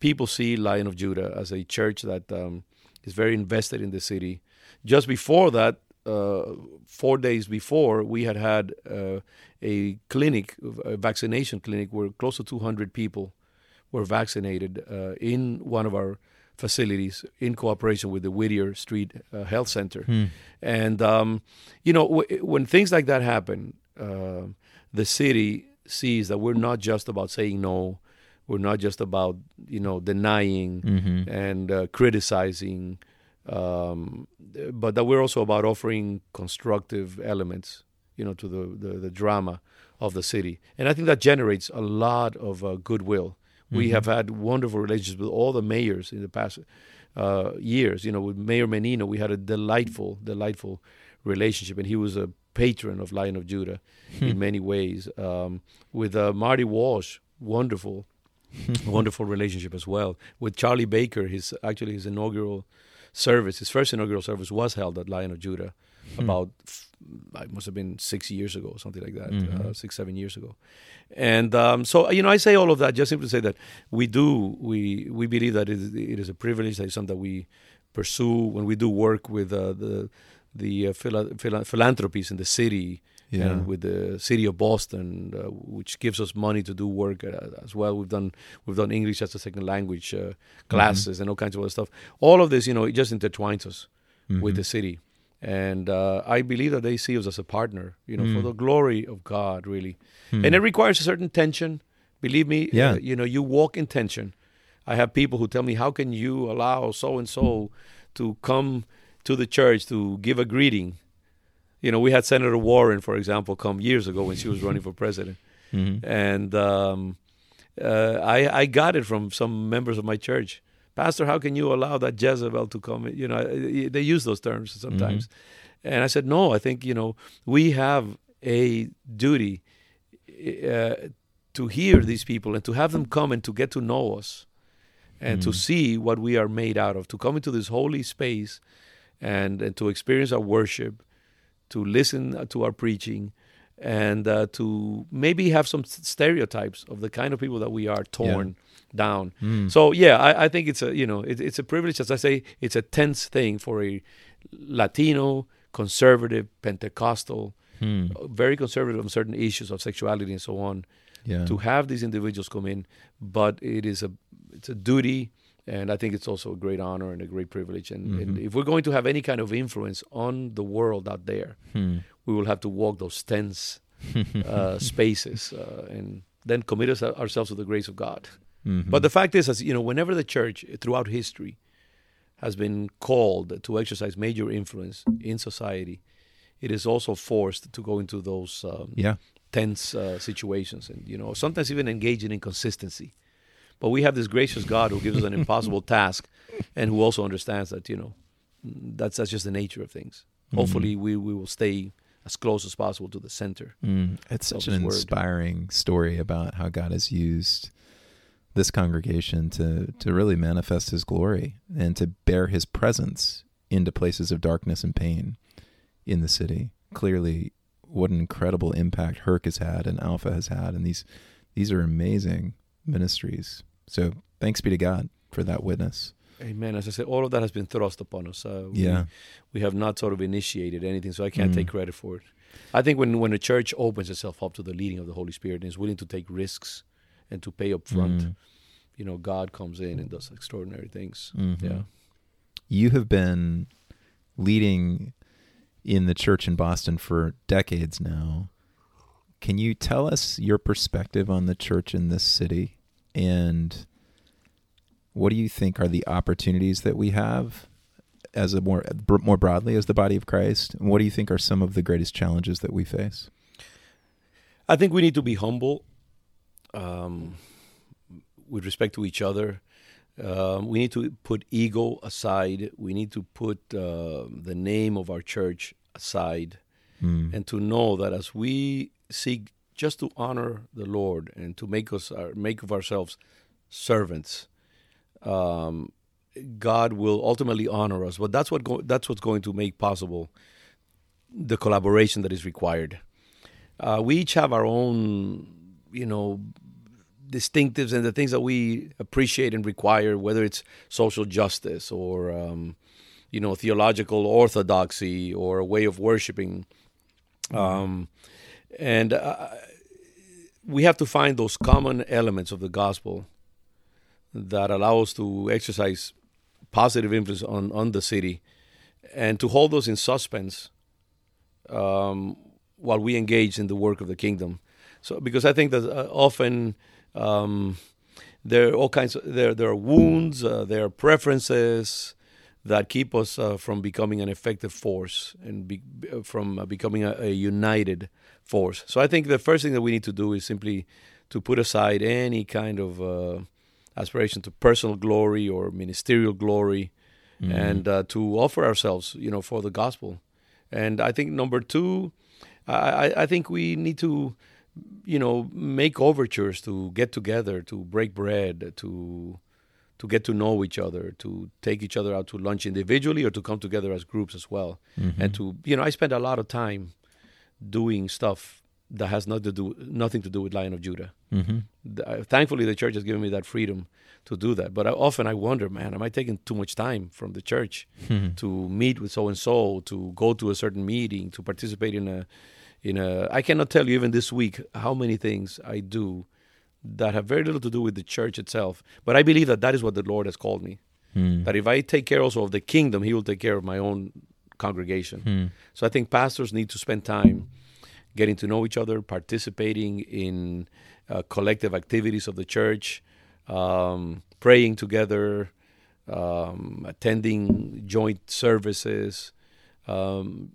people see Lion of Judah as a church that um, is very invested in the city. Just before that, uh, four days before, we had had uh, a clinic, a vaccination clinic, where close to 200 people were vaccinated uh, in one of our facilities in cooperation with the Whittier Street uh, Health Center. Hmm. And um, you know, w- when things like that happen, uh, the city sees that we're not just about saying no. We're not just about you know denying Mhm. and uh, criticizing, um, but that we're also about offering constructive elements, you know, to the, the, the drama of the city. And I think that generates a lot of uh, goodwill. We Mhm. have had wonderful relationships with all the mayors in the past uh, years. You know, with Mayor Menino, we had a delightful, delightful relationship, and he was a patron of Lion of Judah in many ways. Um, with uh, Marty Walsh, wonderful, wonderful relationship as well. With Charlie Baker, his actually his inaugural service, his first inaugural service was held at Lion of Judah about f- it must have been six years ago, something like that, Mhm. uh, six seven years ago. And um, so you know, I say all of that just simply to say that we do we we believe that it is, it is a privilege that is something that we pursue when we do work with uh, the the uh, phila- phila- philanthropies in the city Yeah. and with the city of Boston, uh, which gives us money to do work uh, as well. We've done we've done English as a second language uh, classes and all kinds of other stuff. All of this, you know, it just intertwines us with Mhm. the city, and uh, I believe that they see us as a partner, you know, for Mm. the glory of God, really. Hmm. And it requires a certain tension. Believe me, Yeah. uh, you know, you walk in tension. I have people who tell me, "How can you allow so and so to come to the church to give a greeting?" You know, we had Senator Warren, for example, come years ago when she was running for president, Mhm. and um, uh, I, I got it from some members of my church. Pastor, how can you allow that Jezebel to come? You know, they use those terms sometimes, and I said, no. I think you know we have a duty uh, to hear these people and to have them come and to get to know us, and to Mm. see what we are made out of. To come into this holy space, and and to experience our worship, to listen to our preaching, and uh, to maybe have some stereotypes of the kind of people that we are torn down. Mm. So yeah, I, I think it's a you know it, it's a privilege. As I say, it's a tense thing for a Latino, conservative, Pentecostal, Hmm. very conservative on certain issues of sexuality and so on, Yeah. to have these individuals come in. But it is a it's a duty, and I think it's also a great honor and a great privilege. And, and Mhm. if we're going to have any kind of influence on the world out there, Hmm. we will have to walk those tense uh, spaces uh, and then commit us, ourselves to the grace of God. Mhm. But the fact is, as you know, whenever the church throughout history has been called to exercise major influence in society, it is also forced to go into those um, yeah. tense uh, situations, and you know, sometimes even engage in inconsistency. But we have this gracious God who gives us an impossible task, and who also understands that you know, that's that's just the nature of things. Mhm. Hopefully, we we will stay as close as possible to the center. Mm, it's such an word. inspiring story about how God has used this congregation to to really manifest His glory and to bear His presence into places of darkness and pain in the city. Clearly, what an incredible impact Herc has had and Alpha has had, and these these are amazing ministries. So thanks be to God for that witness. Amen. As I said, all of that has been thrust upon us. Uh, we- Yeah. we have not sort of initiated anything, so I can't Mm. take credit for it. I think when when a church opens itself up to the leading of the Holy Spirit and is willing to take risks and to pay up front, Mm. you know, God comes in and does extraordinary things. Mhm. Yeah. You have been leading in the church in Boston for decades now. Can you tell us your perspective on the church in this city and what do you think are the opportunities that we have as a more more broadly as the body of Christ? And what do you think are some of the greatest challenges that we face? I think we need to be humble um, with respect to each other. Um, we need to put ego aside. We need to put uh, the name of our church aside. Mm. and to know that as we seek just to honor the Lord and to make us our, make of ourselves servants, um, God will ultimately honor us. But that's what go, that's what's going to make possible the collaboration that is required. Uh, we each have our own, you know, distinctives and the things that we appreciate and require, whether it's social justice or um, you know theological orthodoxy or a way of worshiping um, and uh, we have to find those common elements of the gospel that allow us to exercise positive influence on, on the city and to hold those in suspense um, while we engage in the work of the kingdom. So, because I think that uh, often um, there are all kinds of there there are wounds, uh, there are preferences that keep us uh, from becoming an effective force and be, uh, from uh, becoming a, a united force. So I think the first thing that we need to do is simply to put aside any kind of uh, aspiration to personal glory or ministerial glory, Mhm. and uh, to offer ourselves, you know, for the gospel. And I think number two, I, I- think we need to, you know, make overtures to get together, to break bread, to to get to know each other, to take each other out to lunch individually or to come together as groups as well. Mhm. And to, you know, I spend a lot of time doing stuff that has not to do nothing to do with Lion of Judah. Mhm. Th- uh, Thankfully, the church has given me that freedom to do that. But I, often I wonder, man, am I taking too much time from the church? Mhm. to meet with so and so, to go to a certain meeting, to participate in a in a I cannot tell you even this week how many things I do that have very little to do with the church itself. But I believe that that is what the Lord has called me. Mm. That if I take care also of the kingdom, He will take care of my own congregation. Mm. So I think pastors need to spend time getting to know each other, participating in uh, collective activities of the church, um, praying together, um, attending joint services. Um,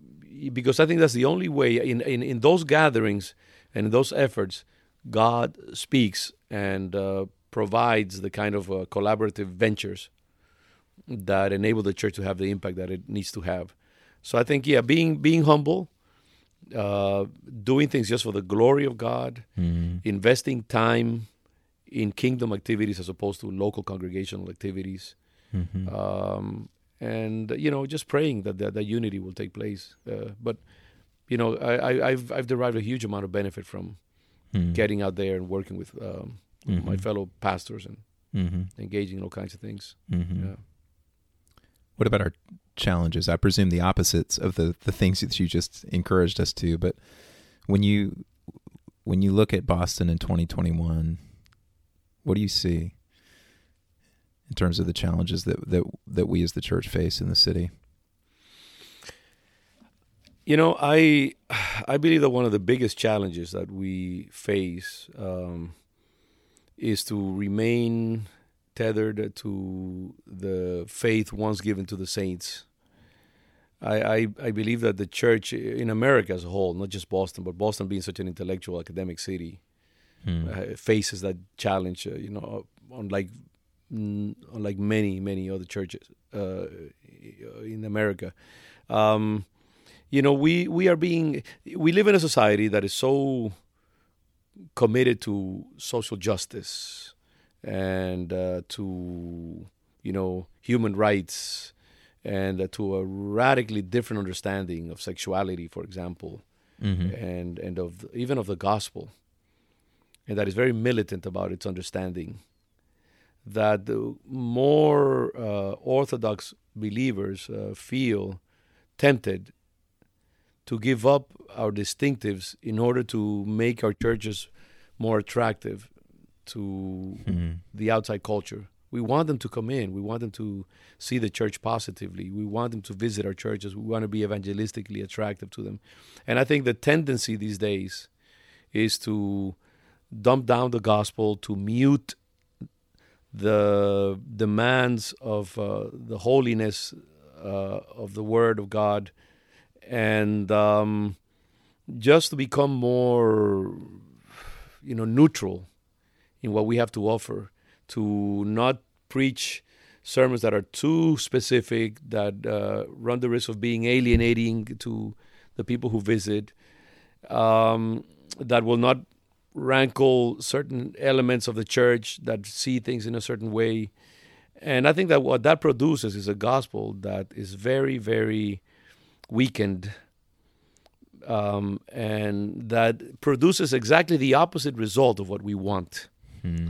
because I think that's the only way in, in, in those gatherings and in those efforts, God speaks and uh, provides the kind of uh, collaborative ventures that enable the church to have the impact that it needs to have. So I think, yeah, being being humble, uh, doing things just for the glory of God, Mm. investing time in kingdom activities as opposed to local congregational activities, Mhm. um, and you know, just praying that that, that unity will take place. Uh, but you know, I, I, I've I've derived a huge amount of benefit from Hmm. getting out there and working with um, my Mhm. fellow pastors and Mhm. engaging in all kinds of things. Mhm. Yeah. What about our challenges? I presume the opposites of the the things that you just encouraged us to. But when you when you look at Boston in 2021, what do you see in terms of the challenges that that that we as the church face in the city? You know, I I believe that one of the biggest challenges that we face um, is to remain tethered to the faith once given to the saints. I, I, I believe that the church in America as a whole, not just Boston, but Boston being such an intellectual academic city, Hmm. uh, faces that challenge. Uh, you know, unlike mm, unlike many many other churches uh, in America. Um, you know, we we are being we live in a society that is so committed to social justice and uh, to you know human rights and uh, to a radically different understanding of sexuality, for example Mhm. and and of even of the gospel, and that is very militant about its understanding. That the more uh, orthodox believers uh, feel tempted to give up our distinctives in order to make our churches more attractive to Mhm. the outside culture. We want them to come in. We want them to see the church positively. We want them to visit our churches. We want to be evangelistically attractive to them. And I think the tendency these days is to dump down the gospel, to mute the demands of uh, the holiness uh, of the Word of God, and um, just to become more, you know, neutral in what we have to offer. To not preach sermons that are too specific, that uh, run the risk of being alienating to the people who visit, um, that will not rankle certain elements of the church that see things in a certain way. And I think that what that produces is a gospel that is very, very weakened um, and that produces exactly the opposite result of what we want. Hmm.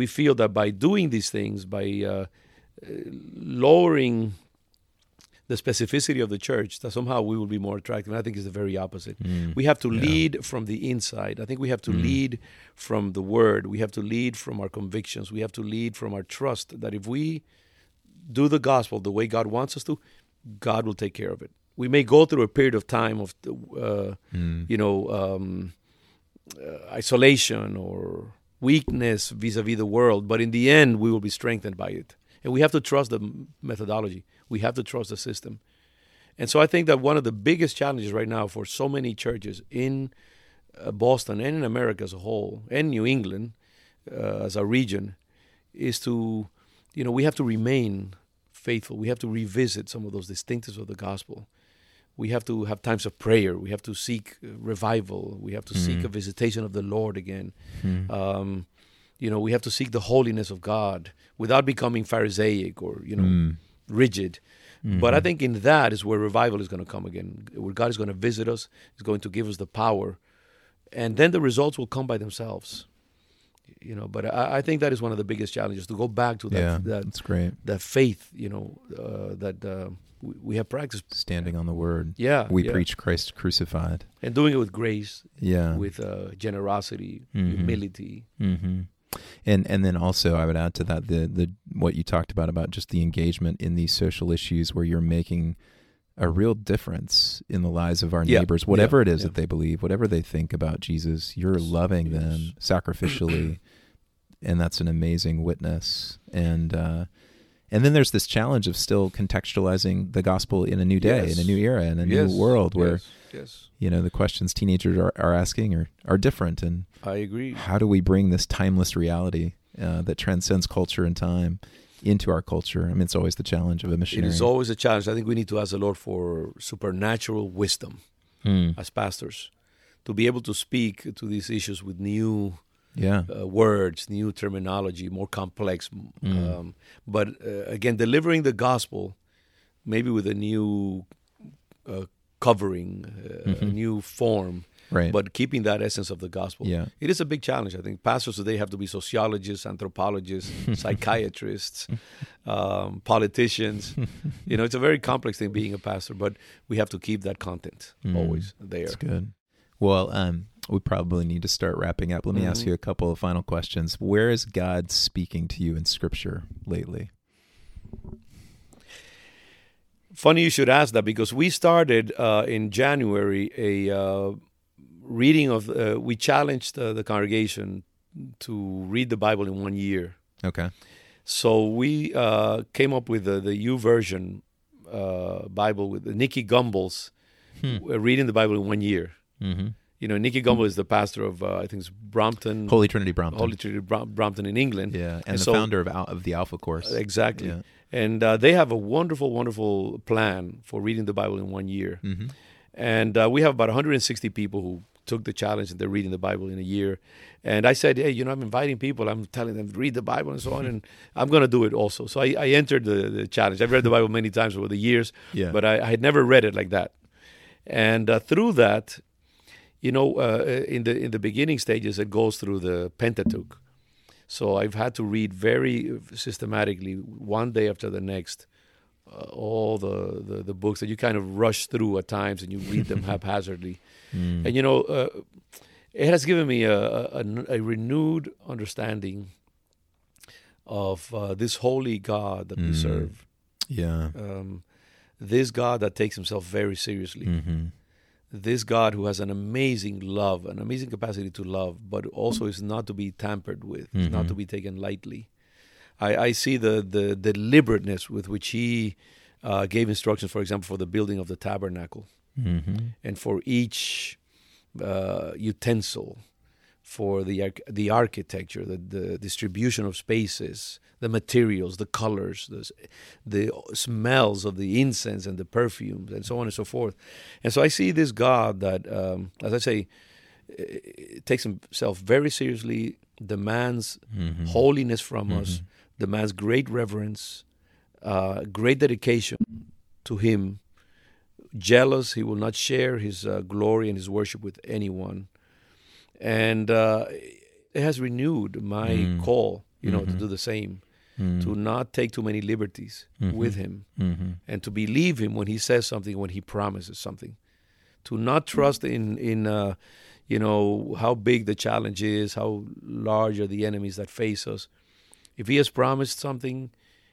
We feel that by doing these things, by uh, uh, lowering the specificity of the church, that somehow we will be more attractive. And I think it's the very opposite. Hmm. We have to Yeah. lead from the inside. I think we have to Mm. lead from the word. We have to lead from our convictions. We have to lead from our trust that if we do the gospel the way God wants us to, God will take care of it. We may go through a period of time of, uh, Hmm. you know, um, uh, isolation or weakness vis-a-vis the world, but in the end, we will be strengthened by it. And we have to trust the methodology. We have to trust the system. And so I think that one of the biggest challenges right now for so many churches in uh, Boston and in America as a whole, and New England uh, as a region, is to, you know, we have to remain faithful. We have to revisit some of those distinctives of the gospel. We have to have times of prayer. We have to seek uh, revival. We have to seek Mhm. a visitation of the Lord again. Hmm. Um, you know, we have to seek the holiness of God without becoming Pharisaic or you know Hmm. rigid. But I Mhm. think in that is where revival is going to come again, where God is going to visit us, is going to give us the power, and then the results will come by themselves. You know, but I, I think that is one of the biggest challenges to go back to that yeah, that, that's great. that faith. You know, uh, that uh, we, we have practiced. Standing on the word. Yeah, We yeah. preach Christ crucified. and doing it with grace, Yeah. with uh, generosity, Mhm. humility. hmm And and then also I would add to that the the what you talked about about just the engagement in these social issues where you're making a real difference in the lives of our Yeah, neighbors, whatever yeah, it is yeah. that they believe, whatever they think about Jesus, you're loving them sacrificially, and that's an amazing witness. And uh, and then there's this challenge of still contextualizing the gospel in a new day, Yes. in a new era, in a Yes, new world, where yes, yes, you know the questions teenagers are, are asking are are different and I agree. how do we bring this timeless reality uh, that transcends culture and time into our culture? I mean, it's always the challenge of a It missionary. is always a challenge. I think we need to ask the Lord for supernatural wisdom Hmm. as pastors to be able to speak to these issues with new Yeah. uh, words, new terminology, more complex. Mm. Um, but uh, again, delivering the gospel, maybe with a new uh, covering, uh, Mm-hmm. a new form, Right. but keeping that essence of the gospel. Yeah. It is a big challenge. I think pastors today have to be sociologists, anthropologists, psychiatrists, um, politicians. you know, it's a very complex thing being a pastor, but we have to keep that content Mm. always there. That's good. Well, um, we probably need to start wrapping up. Let me ask Mhm. you a couple of final questions. Where is God speaking to you in Scripture lately? Funny you should ask that because we started uh, in January a uh, reading of. Uh, we challenged uh, the congregation to read the Bible in one year. Okay. So we uh, came up with the, the YouVersion uh, Bible with Nicky Gumbel's Hmm. uh, reading the Bible in one year. Mm-hmm. You know, Nicky Gumbel is the pastor of uh, I think it's Brompton, Holy Trinity Brompton. Holy Trinity Brom- Brompton in England. yeah, and, And the so- founder of Al- of the Alpha Course. Exactly. Yeah. And uh, they have a wonderful, wonderful plan for reading the Bible in one year. Mm-hmm. And uh, we have about 160 people who took the challenge and they're reading the Bible in a year. And I said, hey, you know, I'm inviting people. I'm telling them to read the Bible and so on. And I'm going to do it also. So I, I entered the, the challenge. I've read the Bible many times over the years, Yeah. but I, I had never read it like that. And uh, through that, you know, uh, in the in the beginning stages, it goes through the Pentateuch. So I've had to read very systematically, one day after the next, uh, all the, the the books that you kind of rush through at times, and you read them haphazardly. Mm. And you know, uh, it has given me a, a, a renewed understanding of uh, this holy God that we Mm. serve. yeah. Um, this God that takes himself very seriously. Mm-hmm. This God who has an amazing love, an amazing capacity to love, but also is not to be tampered with, is not to be taken lightly. I, I see the, the deliberateness with which he uh, gave instructions, for example, for the building of the tabernacle Mm-hmm. and for each uh, utensil, for the the architecture, the, the distribution of spaces, the materials, the colors, the, the smells of the incense and the perfumes, and so on and so forth. And so I see this God that, um, as I say, eh, takes himself very seriously, demands Mm-hmm. holiness from us, Mhm. Demands great reverence, uh, great dedication to Him. Jealous, He will not share His uh, glory and His worship with anyone. And uh, it has renewed my Mm. call, you know, to Mhm. do the same, Mm-hmm. to not take too many liberties Mhm. with Him, Mm-hmm. and to believe Him when He says something, when He promises something. To not trust in in uh, you know how big the challenge is, how large are the enemies that face us. If He has promised something,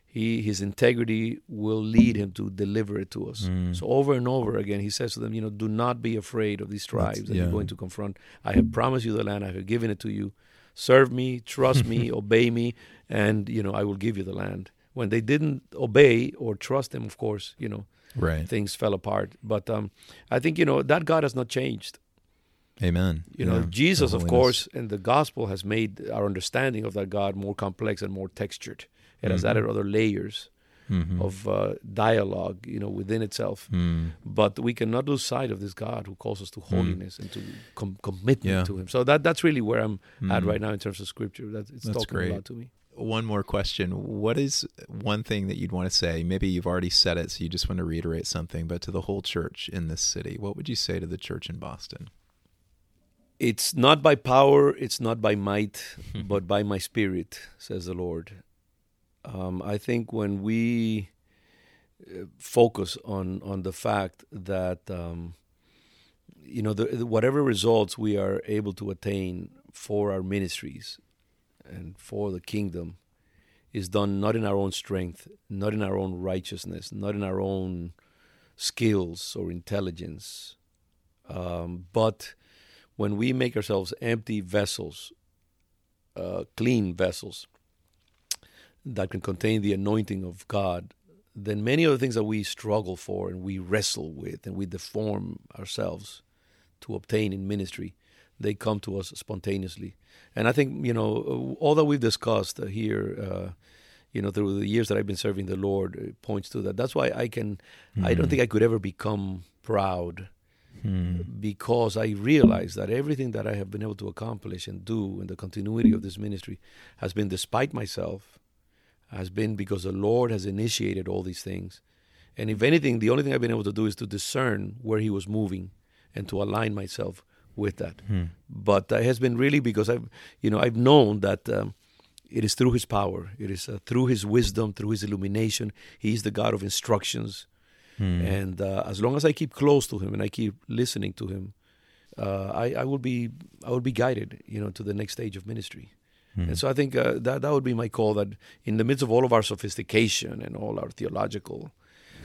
He His integrity will lead Him to deliver it to us. Mm. So over and over again, He says to them, you know, do not be afraid of these tribes that yeah. you're going to confront. I have promised you the land. I have given it to you. Serve me, trust me, obey me, and you know I will give you the land. When they didn't obey or trust Him, of course, you know Right. things fell apart. But um, I think you know that God has not changed. Amen. You know, Yeah. Jesus, of course, and the gospel has made our understanding of that God more complex and more textured. It has Mhm. added other layers Mhm. of uh, dialogue, you know, within itself. Mm. But we cannot lose sight of this God who calls us to holiness and to com- commitment Yeah. to Him. So that that's really where I'm at Mm. right now in terms of Scripture. That it's That's talking great. a lot to me. One more question. What is one thing that you'd want to say? Maybe you've already said it, so you just want to reiterate something, but to the whole church in this city, what would you say to the church in Boston? It's not by power, it's not by might, but by my spirit, says the Lord. Um, I think when we uh, focus on on the fact that um, you know the, the- whatever results we are able to attain for our ministries and for the kingdom is done not in our own strength, not in our own righteousness, not in our own skills or intelligence, um, but when we make ourselves empty vessels, uh, clean vessels that can contain the anointing of God, then many of the things that we struggle for and we wrestle with and we deform ourselves to obtain in ministry, they come to us spontaneously. And I think, you know, all that we've discussed here, uh, you know, through the years that I've been serving the Lord, uh, points to that. That's why I can, I don't think I could ever become proud Mm. because I realize that everything that I have been able to accomplish and do in the continuity of this ministry has been despite myself, has been because the Lord has initiated all these things. And if anything, the only thing I've been able to do is to discern where he was moving and to align myself with that. Hmm. But it has been really because I've, you know, I've known that um, it is through His power, it is uh, through His wisdom, through His illumination. He is the God of instructions, Hmm. and uh, as long as I keep close to Him and I keep listening to Him, uh, I, I will be, I will be guided, you know, to the next stage of ministry. Hmm. And so I think uh, that that would be my call. That in the midst of all of our sophistication and all our theological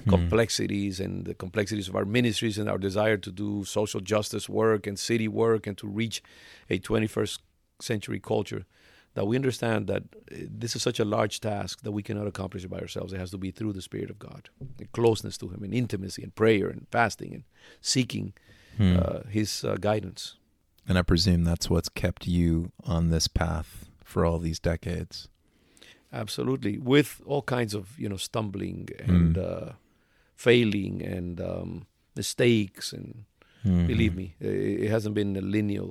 Hmm. complexities and the complexities of our ministries and our desire to do social justice work and city work and to reach a 21st century culture, that we understand that uh, this is such a large task that we cannot accomplish it by ourselves. It has to be through the Spirit of God, and closeness to Him, and intimacy, and prayer, and fasting, and seeking Hmm. uh, His uh, guidance. and I presume that's what's kept you on this path for all these decades. Absolutely, with all kinds of you know stumbling and Mm. uh, failing and um, mistakes, and Mhm. believe me, it, it hasn't been a linear,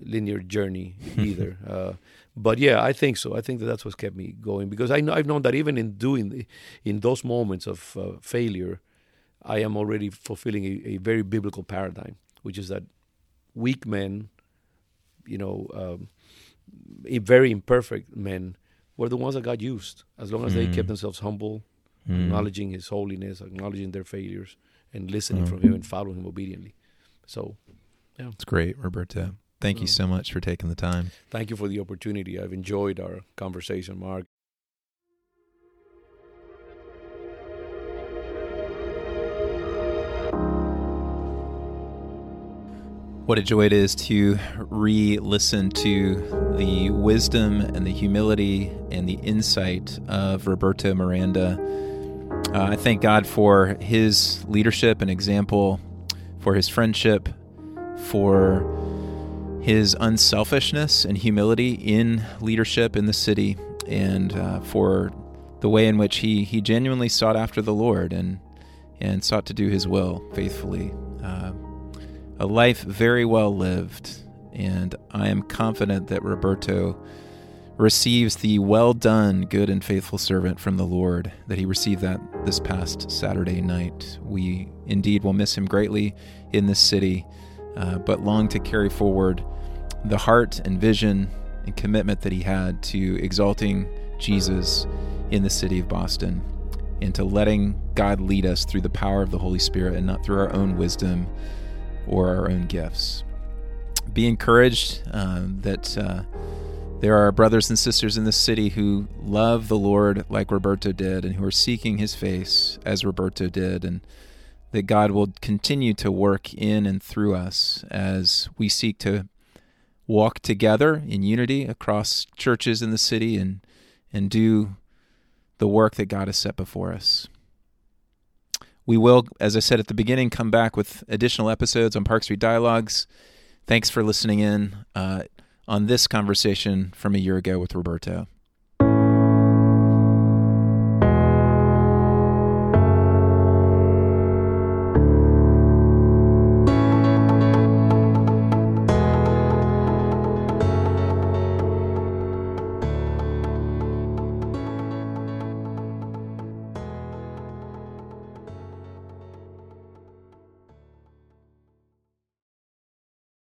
linear journey either. uh, but yeah, I think so. I think that that's what's kept me going because I know I've known that even in doing the, in those moments of uh, failure, I am already fulfilling a, a very biblical paradigm, which is that weak men, you know, um, very imperfect men, were the ones that God used as long as they Mm. kept themselves humble, Mm. acknowledging His holiness, acknowledging their failures, and listening Mm. from Him and following Him obediently. So, yeah, It's great, Roberto. Thank you Mm. so much for taking the time. thank you for the opportunity. I've enjoyed our conversation, Mark. What a joy it is to re listen to the wisdom and the humility and the insight of Roberto Miranda. Uh, I thank God for his leadership and example, for his friendship, for his unselfishness and humility in leadership in the city, and uh, for the way in which he, he genuinely sought after the Lord and, and sought to do his will faithfully. Uh, a life very well lived, and I am confident that Roberto receives the well done, good and faithful servant from the Lord, that he received that this past Saturday night. We indeed will miss him greatly in this city, uh, but long to carry forward the heart and vision and commitment that he had to exalting Jesus in the city of Boston and to letting God lead us through the power of the Holy Spirit and not through our own wisdom or our own gifts. Be encouraged uh, that uh, there are brothers and sisters in this city who love the Lord like Roberto did and who are seeking his face as Roberto did, and that God will continue to work in and through us as we seek to walk together in unity across churches in the city and, and do the work that God has set before us. We will, as I said at the beginning, come back with additional episodes on Park Street Dialogues. Thanks for listening in uh, on this conversation from a year ago with Roberto.